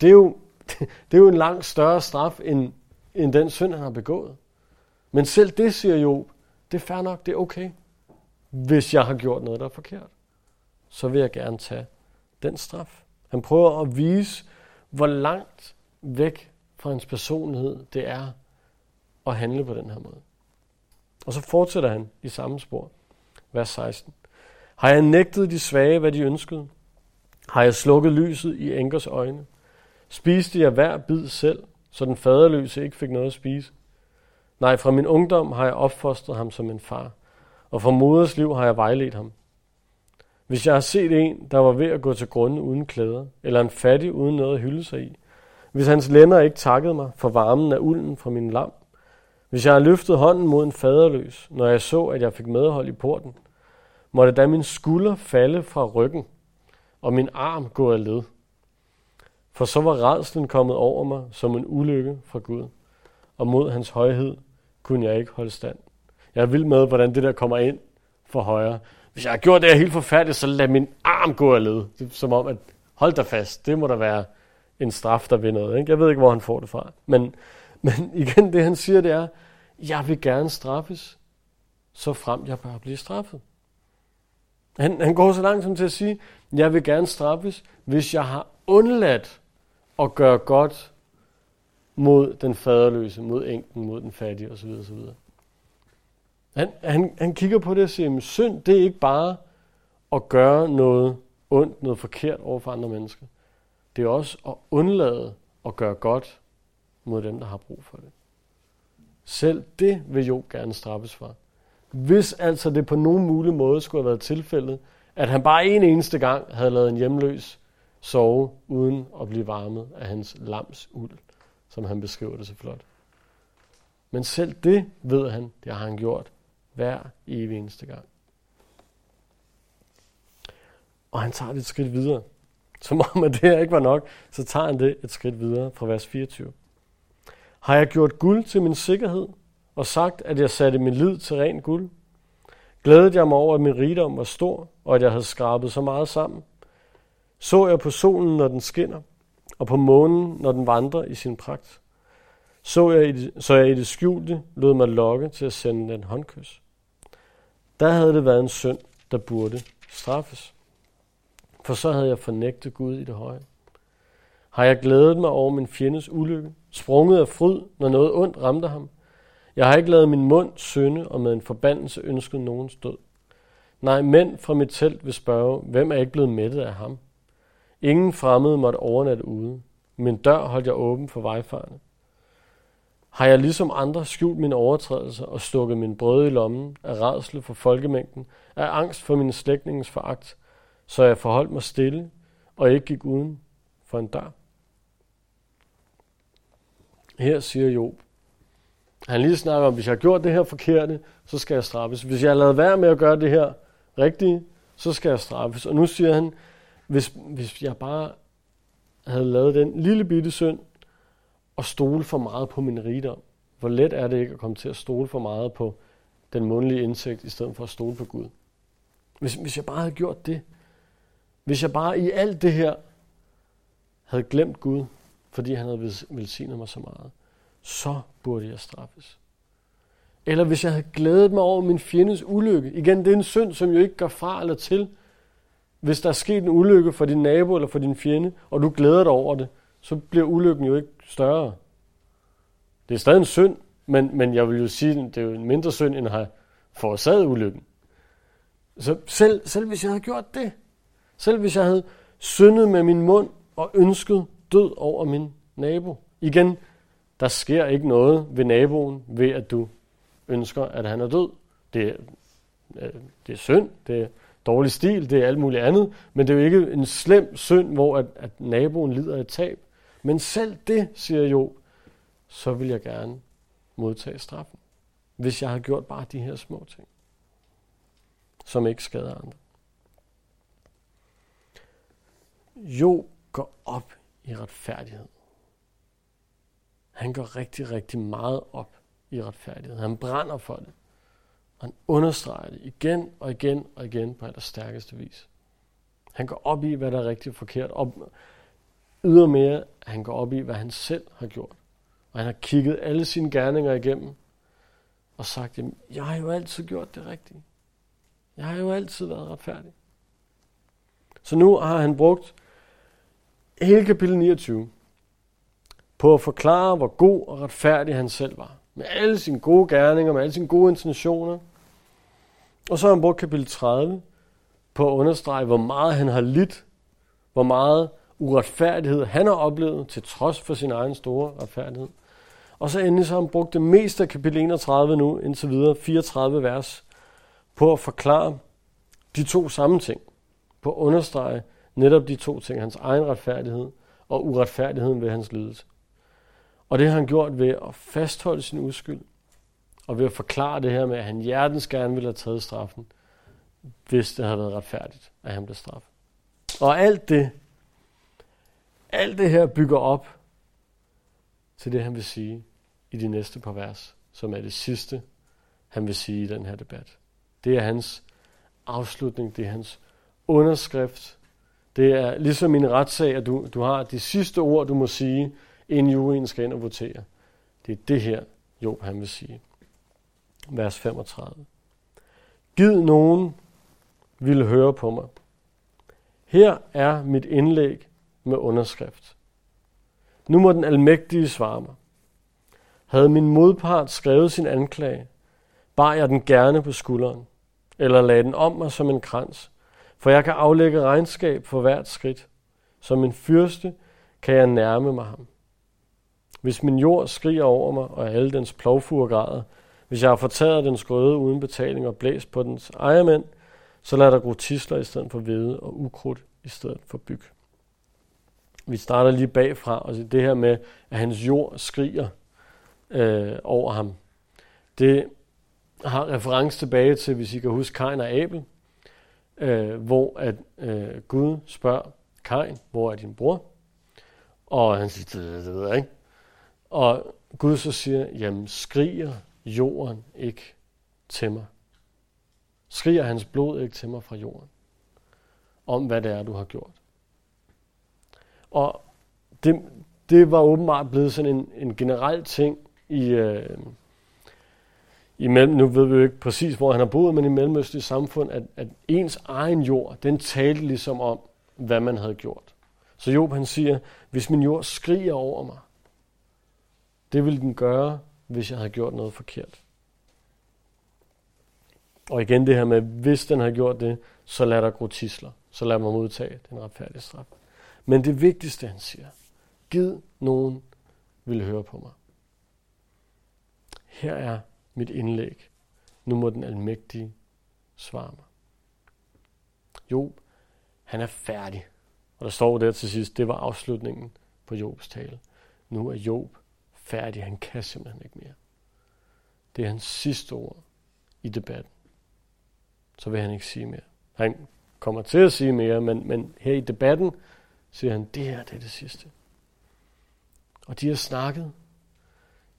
Det er jo, det er jo en langt større straf, end, end den synd, han har begået. Men selv det, siger Job, det er fair nok, det er okay. Hvis jeg har gjort noget, der er forkert, så vil jeg gerne tage den straf. Han prøver at vise, hvor langt væk fra hans personlighed det er at handle på den her måde. Og så fortsætter han i samme spor. Vers 16. Har jeg nægtet de svage, hvad de ønskede? Har jeg slukket lyset i enkers øjne? Spiste jeg hver bid selv, så den faderløse ikke fik noget at spise? Nej, fra min ungdom har jeg opfostret ham som en far, og fra moders liv har jeg vejledt ham. Hvis jeg har set en, der var ved at gå til grunde uden klæder, eller en fattig uden noget at hylde sig i, hvis hans lænder ikke takkede mig for varmen af ulden fra min lam, hvis jeg har løftet hånden mod en faderløs, når jeg så, at jeg fik medhold i porten, måtte da min skulder falde fra ryggen, og min arm gå af led. For så var redslen kommet over mig som en ulykke fra Gud, og mod hans højhed kunne jeg ikke holde stand. Jeg er vild med, hvordan det der kommer ind for højre. Hvis jeg har gjort det her helt forfærdeligt, så lad min arm gå af led. Det er som om, at hold dig fast, det må der være en straf, der vil noget. Ikke? Jeg ved ikke, hvor han får det fra. Men, men igen, det han siger, det er, jeg vil gerne straffes, så frem jeg bør blive straffet. Han, han går så langt som til at sige, jeg vil gerne straffes, hvis jeg har undladt at gøre godt mod den faderløse, mod enken, mod den fattige osv. osv. Han, han, han kigger på det og siger, at synd, det er ikke bare at gøre noget ondt, noget forkert over for andre mennesker. Det er også at undlade at gøre godt mod dem, der har brug for det. Selv det vil jo gerne straffes for. Hvis altså det på nogen mulig måde skulle have været tilfældet, at han bare en eneste gang havde lavet en hjemløs sove uden at blive varmet af hans lams uld, som han beskriver det så flot. Men selv det ved han, det har han gjort hver evig eneste gang. Og han tager det et skridt videre. Som om, at det her ikke var nok, så tager han det et skridt videre fra vers 24. Har jeg gjort guld til min sikkerhed, og sagt, at jeg satte min lid til ren guld? Glædede jeg mig over, at min rigdom var stor, og at jeg havde skrabet så meget sammen? Så jeg på solen, når den skinner, og på månen, når den vandrer i sin pragt? Så jeg, i det, så jeg i det skjulte lod mig lokke til at sende den håndkys? Der havde det været en synd, der burde straffes. For så havde jeg fornægtet Gud i det høje. Har jeg glædet mig over min fjendes ulykke, sprunget af fryd, når noget ondt ramte ham? Jeg har ikke lavet min mund synde og med en forbandelse ønsket nogens død. Nej, mænd fra mit telt vil spørge, hvem er ikke blevet mættet af ham? Ingen fremmede måtte overnatte ude. Min dør holdt jeg åben for vejfarende. Har jeg ligesom andre skjult mine overtrædelser og stukket min brød i lommen af redsel for folkemængden, af angst for min slægtningens foragt, så jeg forholdt mig stille og ikke gik uden for en dør? Her siger Job, han lige snakker om, hvis jeg har gjort det her forkerte, så skal jeg straffes. Hvis jeg har lavet være med at gøre det her rigtige, så skal jeg straffes. Og nu siger han, hvis, hvis jeg bare havde lavet den lille bitte synd, og stole for meget på min rigdom, hvor let er det ikke at komme til at stole for meget på den mundlige indsigt, i stedet for at stole på Gud. Hvis, hvis jeg bare havde gjort det, hvis jeg bare i alt det her havde glemt Gud, fordi han havde velsignet mig så meget, så burde jeg straffes. Eller hvis jeg havde glædet mig over min fjendes ulykke. Igen, det er en synd, som jo ikke gør fra eller til. Hvis der er sket en ulykke for din nabo eller for din fjende, og du glæder dig over det, så bliver ulykken jo ikke større. Det er stadig en synd, men, men jeg vil jo sige, at det er jo en mindre synd, end at have forårsaget ulykken. Så selv, selv hvis jeg havde gjort det, selv hvis jeg havde syndet med min mund og ønsket død over min nabo. Igen, der sker ikke noget ved naboen, ved at du ønsker, at han er død. Det er, øh, det er synd, det er dårlig stil, det er alt muligt andet, men det er jo ikke en slem synd, hvor at, at naboen lider et tab. Men selv det, siger jo, så vil jeg gerne modtage straffen, hvis jeg har gjort bare de her små ting, som ikke skader andre. Jo går op i retfærdighed. Han går rigtig, rigtig meget op i retfærdighed. Han brænder for det. Han understreger det igen og igen og igen på allerstærkeste vis. Han går op i, hvad der er rigtigt og forkert. Og ydermere, han går op i, hvad han selv har gjort. Og han har kigget alle sine gerninger igennem og sagt, jamen, jeg har jo altid gjort det rigtige. Jeg har jo altid været retfærdig. Så nu har han brugt hele kapitel 29 på at forklare, hvor god og retfærdig han selv var. Med alle sine gode gerninger, med alle sine gode intentioner. Og så har han brugt kapitel 30 på at understrege, hvor meget han har lidt, hvor meget uretfærdighed han har oplevet, til trods for sin egen store retfærdighed. Og så endelig så har han brugt det meste af kapitel 31 nu, indtil videre 34 vers, på at forklare de to samme ting. På at understrege netop de to ting, hans egen retfærdighed og uretfærdigheden ved hans lidelse. Og det har han gjort ved at fastholde sin uskyld, og ved at forklare det her med, at han hjertens gerne ville have taget straffen, hvis det havde været retfærdigt, at han blev straffet. Og alt det, alt det her bygger op til det, han vil sige i de næste par vers, som er det sidste, han vil sige i den her debat. Det er hans afslutning, det er hans underskrift. Det er ligesom en retssag, at du, du har de sidste ord, du må sige, inden juryen skal ind og votere. Det er det her, Job han vil sige. Vers 35. Gid nogen ville høre på mig. Her er mit indlæg med underskrift. Nu må den almægtige svare mig. Havde min modpart skrevet sin anklage, bar jeg den gerne på skulderen, eller lagde den om mig som en krans, for jeg kan aflægge regnskab for hvert skridt. Som en fyrste kan jeg nærme mig ham. Hvis min jord skriger over mig, og alle dens plovfuger græder, hvis jeg har fortaget dens grøde uden betaling og blæst på dens ejermænd, så lader der gro tisler i stedet for hvede og ukrudt i stedet for byg. Vi starter lige bagfra, og det her med, at hans jord skriger øh, over ham. Det har reference tilbage til, hvis I kan huske Kain og Abel, øh, hvor at øh, Gud spørger Kain, hvor er din bror? Og han siger, det, det ved jeg ikke. Og Gud så siger, jamen skriger jorden ikke til mig? Skriger hans blod ikke til mig fra jorden? Om hvad det er, du har gjort. Og det, det var åbenbart blevet sådan en, en generel ting i, øh, mellem nu ved vi jo ikke præcis, hvor han har boet, men i mellemøstlige samfund, at, at ens egen jord, den talte ligesom om, hvad man havde gjort. Så Job han siger, hvis min jord skriger over mig, det ville den gøre, hvis jeg havde gjort noget forkert. Og igen det her med, hvis den har gjort det, så lad der gro tisler. Så lad mig modtage den retfærdige straf. Men det vigtigste, han siger, giv nogen vil høre på mig. Her er mit indlæg. Nu må den almægtige svare mig. Jo, han er færdig. Og der står der til sidst, det var afslutningen på Jobs tale. Nu er Job færdig. Han kan simpelthen ikke mere. Det er hans sidste ord i debatten. Så vil han ikke sige mere. Han kommer til at sige mere, men, men her i debatten siger han, det her det er det sidste. Og de har snakket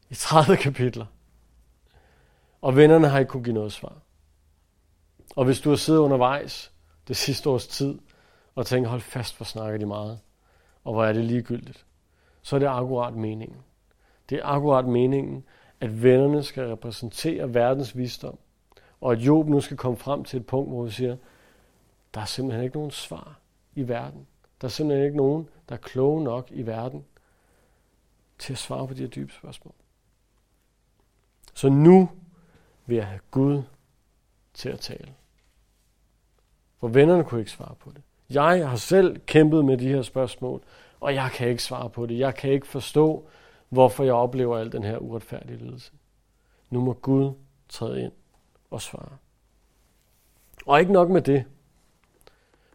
i 30 kapitler. Og vennerne har ikke kunne give noget svar. Og hvis du har siddet undervejs det sidste års tid, og tænkt, hold fast, hvor snakker de meget, og hvor er det ligegyldigt, så er det akkurat meningen. Det er akkurat meningen, at vennerne skal repræsentere verdens visdom, og at Job nu skal komme frem til et punkt, hvor vi siger, der er simpelthen ikke nogen svar i verden. Der er simpelthen ikke nogen, der er kloge nok i verden til at svare på de her dybe spørgsmål. Så nu vil jeg have Gud til at tale. For vennerne kunne ikke svare på det. Jeg har selv kæmpet med de her spørgsmål, og jeg kan ikke svare på det. Jeg kan ikke forstå, hvorfor jeg oplever al den her uretfærdige lidelse. Nu må Gud træde ind og svare. Og ikke nok med det.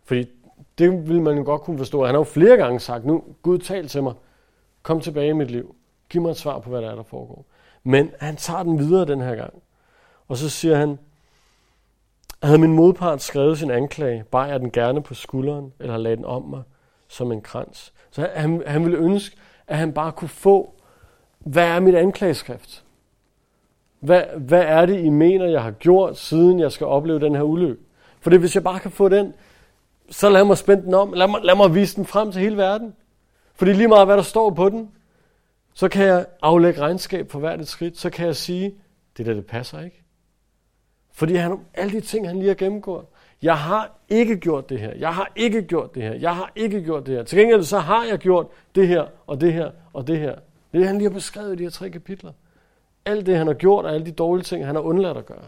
Fordi det vil man jo godt kunne forstå. Han har jo flere gange sagt, nu Gud tal til mig. Kom tilbage i mit liv. Giv mig et svar på, hvad der er, der foregår. Men han tager den videre den her gang. Og så siger han, havde min modpart skrevet sin anklage, bare jeg den gerne på skulderen, eller lagde den om mig som en krans. Så han, han ville ønske, at han bare kunne få, hvad er mit anklageskrift? Hvad, hvad er det, I mener, jeg har gjort, siden jeg skal opleve den her ulykke? For det, hvis jeg bare kan få den, så lad mig spænde den om. Lad mig, lad mig vise den frem til hele verden. Fordi lige meget, hvad der står på den, så kan jeg aflægge regnskab for hvert et skridt. Så kan jeg sige, det der, det passer ikke. Fordi han, alle de ting, han lige har gennemgået. Jeg har ikke gjort det her. Jeg har ikke gjort det her. Jeg har ikke gjort det her. Til gengæld så har jeg gjort det her, og det her, og det her. Det er det, han lige har beskrevet i de her tre kapitler. Alt det, han har gjort, og alle de dårlige ting, han har undladt at gøre.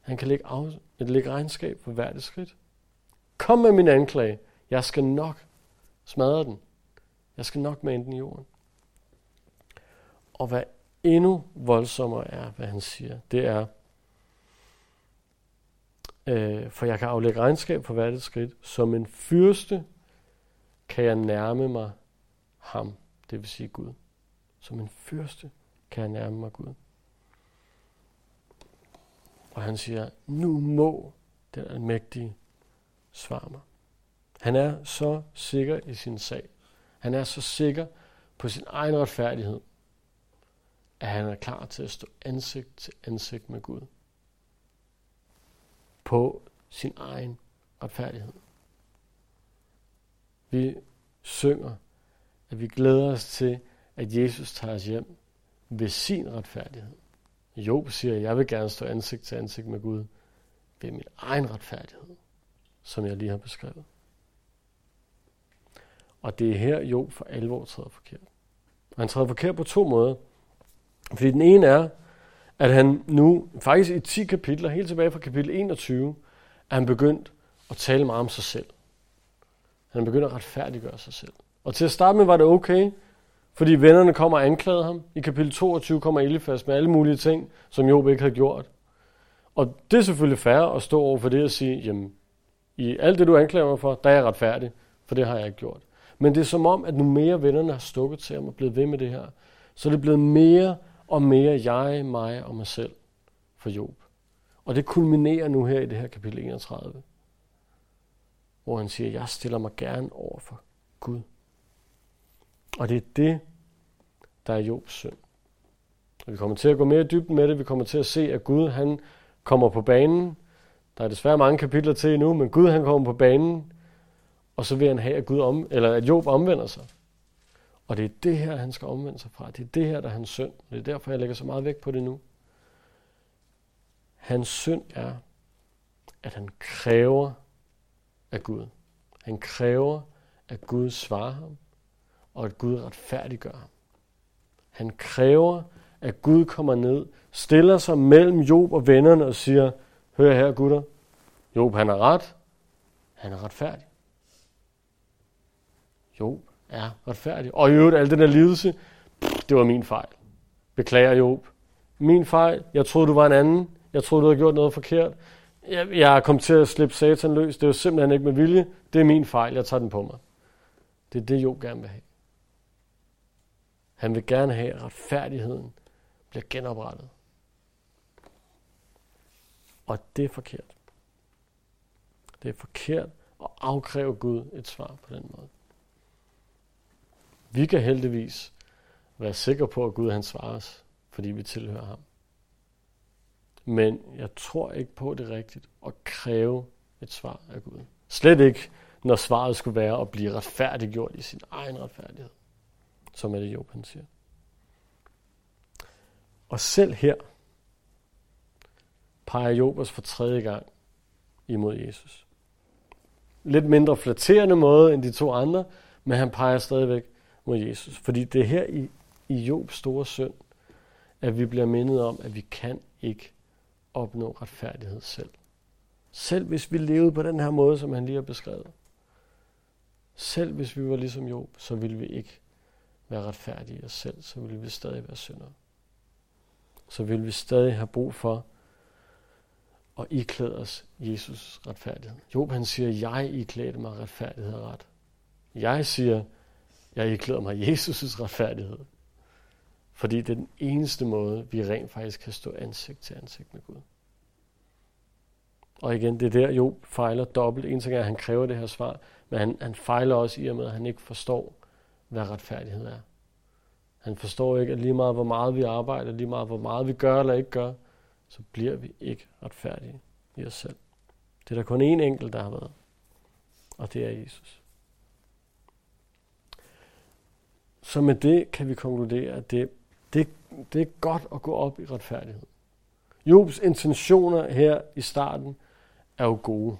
Han kan lægge, af, lægge regnskab for hvert et skridt. Kom med min anklage. Jeg skal nok smadre den. Jeg skal nok med den i jorden. Og hvad endnu voldsommere er, hvad han siger, det er, øh, for jeg kan aflægge regnskab for hvert et skridt. Som en fyrste kan jeg nærme mig ham, det vil sige Gud. Som en fyrste kan jeg nærme mig Gud. Og han siger, nu må den almægtige Svar mig. Han er så sikker i sin sag. Han er så sikker på sin egen retfærdighed, at han er klar til at stå ansigt til ansigt med Gud. På sin egen retfærdighed. Vi synger, at vi glæder os til, at Jesus tager os hjem ved sin retfærdighed. Job siger, at jeg vil gerne stå ansigt til ansigt med Gud ved min egen retfærdighed, som jeg lige har beskrevet. Og det er her, Job for alvor træder forkert. Og han træder forkert på to måder. Fordi den ene er, at han nu, faktisk i 10 kapitler, helt tilbage fra kapitel 21, er han begyndt at tale meget om sig selv. Han er begyndt at retfærdiggøre sig selv. Og til at starte med var det okay, fordi vennerne kommer og anklagede ham. I kapitel 22 kommer Elifas med alle mulige ting, som Job ikke havde gjort. Og det er selvfølgelig fair at stå over for det og sige, jamen, i alt det, du anklager mig for, der er jeg retfærdig, for det har jeg ikke gjort. Men det er som om, at nu mere vennerne har stukket til ham og blevet ved med det her, så er det blevet mere og mere jeg, mig og mig selv for Job. Og det kulminerer nu her i det her kapitel 31, hvor han siger, jeg stiller mig gerne over for Gud. Og det er det, der er Jobs synd. Og vi kommer til at gå mere i dybden med det. Vi kommer til at se, at Gud han kommer på banen. Der er desværre mange kapitler til endnu, men Gud han kommer på banen, og så vil han have, at, Gud om, eller at Job omvender sig. Og det er det her, han skal omvende sig fra. Det er det her, der er hans synd. Det er derfor, jeg lægger så meget vægt på det nu. Hans synd er, at han kræver af Gud. Han kræver, at Gud svarer ham, og at Gud retfærdiggør ham. Han kræver, at Gud kommer ned, stiller sig mellem Job og vennerne og siger, hør her gutter, Job han er ret, han er retfærdig. Job er retfærdig. Og i øvrigt, al den der lidelse, det var min fejl. Beklager Job. Min fejl. Jeg troede, du var en anden. Jeg troede, du havde gjort noget forkert. Jeg, jeg er kommet til at slippe satan løs. Det er jo simpelthen ikke med vilje. Det er min fejl. Jeg tager den på mig. Det er det, Job gerne vil have. Han vil gerne have, at retfærdigheden bliver genoprettet. Og det er forkert. Det er forkert at afkræve Gud et svar på den måde. Vi kan heldigvis være sikre på, at Gud han svarer os, fordi vi tilhører ham. Men jeg tror ikke på det rigtigt at kræve et svar af Gud. Slet ikke, når svaret skulle være at blive retfærdiggjort i sin egen retfærdighed. Som er det Job han siger. Og selv her peger Job os for tredje gang imod Jesus. Lidt mindre flatterende måde end de to andre, men han peger stadigvæk mod Jesus. Fordi det er her i, i Jobs store synd, at vi bliver mindet om, at vi kan ikke opnå retfærdighed selv. Selv hvis vi levede på den her måde, som han lige har beskrevet. Selv hvis vi var ligesom Job, så ville vi ikke være retfærdige os selv, så ville vi stadig være syndere. Så ville vi stadig have brug for og iklæde os Jesus retfærdighed. Job han siger, jeg iklæder mig retfærdighed og ret. Jeg siger, jeg iklæder mig Jesus' retfærdighed. Fordi det er den eneste måde, vi rent faktisk kan stå ansigt til ansigt med Gud. Og igen, det er der, Job fejler dobbelt. En ting er, at han kræver det her svar, men han, han fejler også i og med, at han ikke forstår, hvad retfærdighed er. Han forstår ikke, at lige meget hvor meget vi arbejder, lige meget hvor meget vi gør eller ikke gør, så bliver vi ikke retfærdige i os selv. Det er der kun én enkelt, der har været, og det er Jesus. Så med det kan vi konkludere, at det, det, det er godt at gå op i retfærdighed. Jobs intentioner her i starten er jo gode.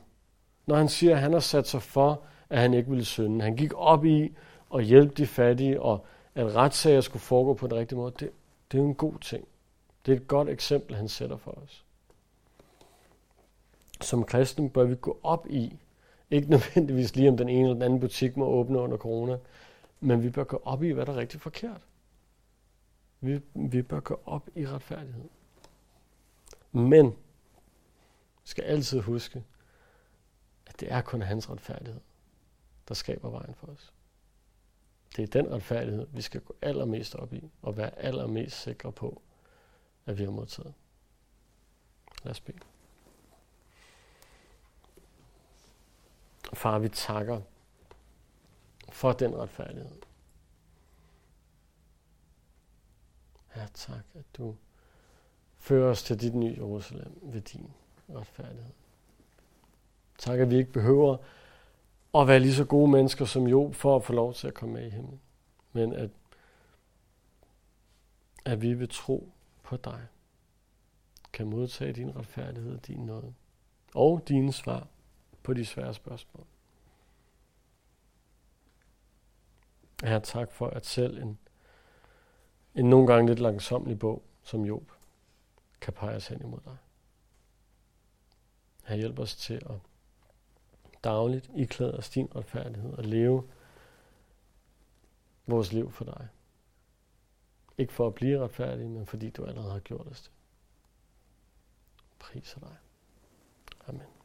Når han siger, at han har sat sig for, at han ikke ville synde. Han gik op i at hjælpe de fattige, og at retssager skulle foregå på den rigtige måde. Det, det er jo en god ting. Det er et godt eksempel, han sætter for os. Som kristen bør vi gå op i, ikke nødvendigvis lige om den ene eller den anden butik må åbne under corona, men vi bør gå op i, hvad der er rigtig forkert. Vi, vi bør gå op i retfærdighed. Men vi skal altid huske, at det er kun hans retfærdighed, der skaber vejen for os. Det er den retfærdighed, vi skal gå allermest op i, og være allermest sikre på, at vi har modtaget. Lad os bede. Far, vi takker for den retfærdighed. Ja, tak, at du fører os til dit nye Jerusalem ved din retfærdighed. Tak, at vi ikke behøver at være lige så gode mennesker som Job for at få lov til at komme med i himlen. Men at, at vi vil tro på dig, kan modtage din retfærdighed, og din nåde og dine svar på de svære spørgsmål. Her tak for, at selv en, en nogle gange lidt langsomlig bog som Job kan pege os hen imod dig. Her hjælp os til at dagligt iklæde os din retfærdighed og leve vores liv for dig. Ikke for at blive retfærdig, men fordi du allerede har gjort os det. Priser dig. Amen.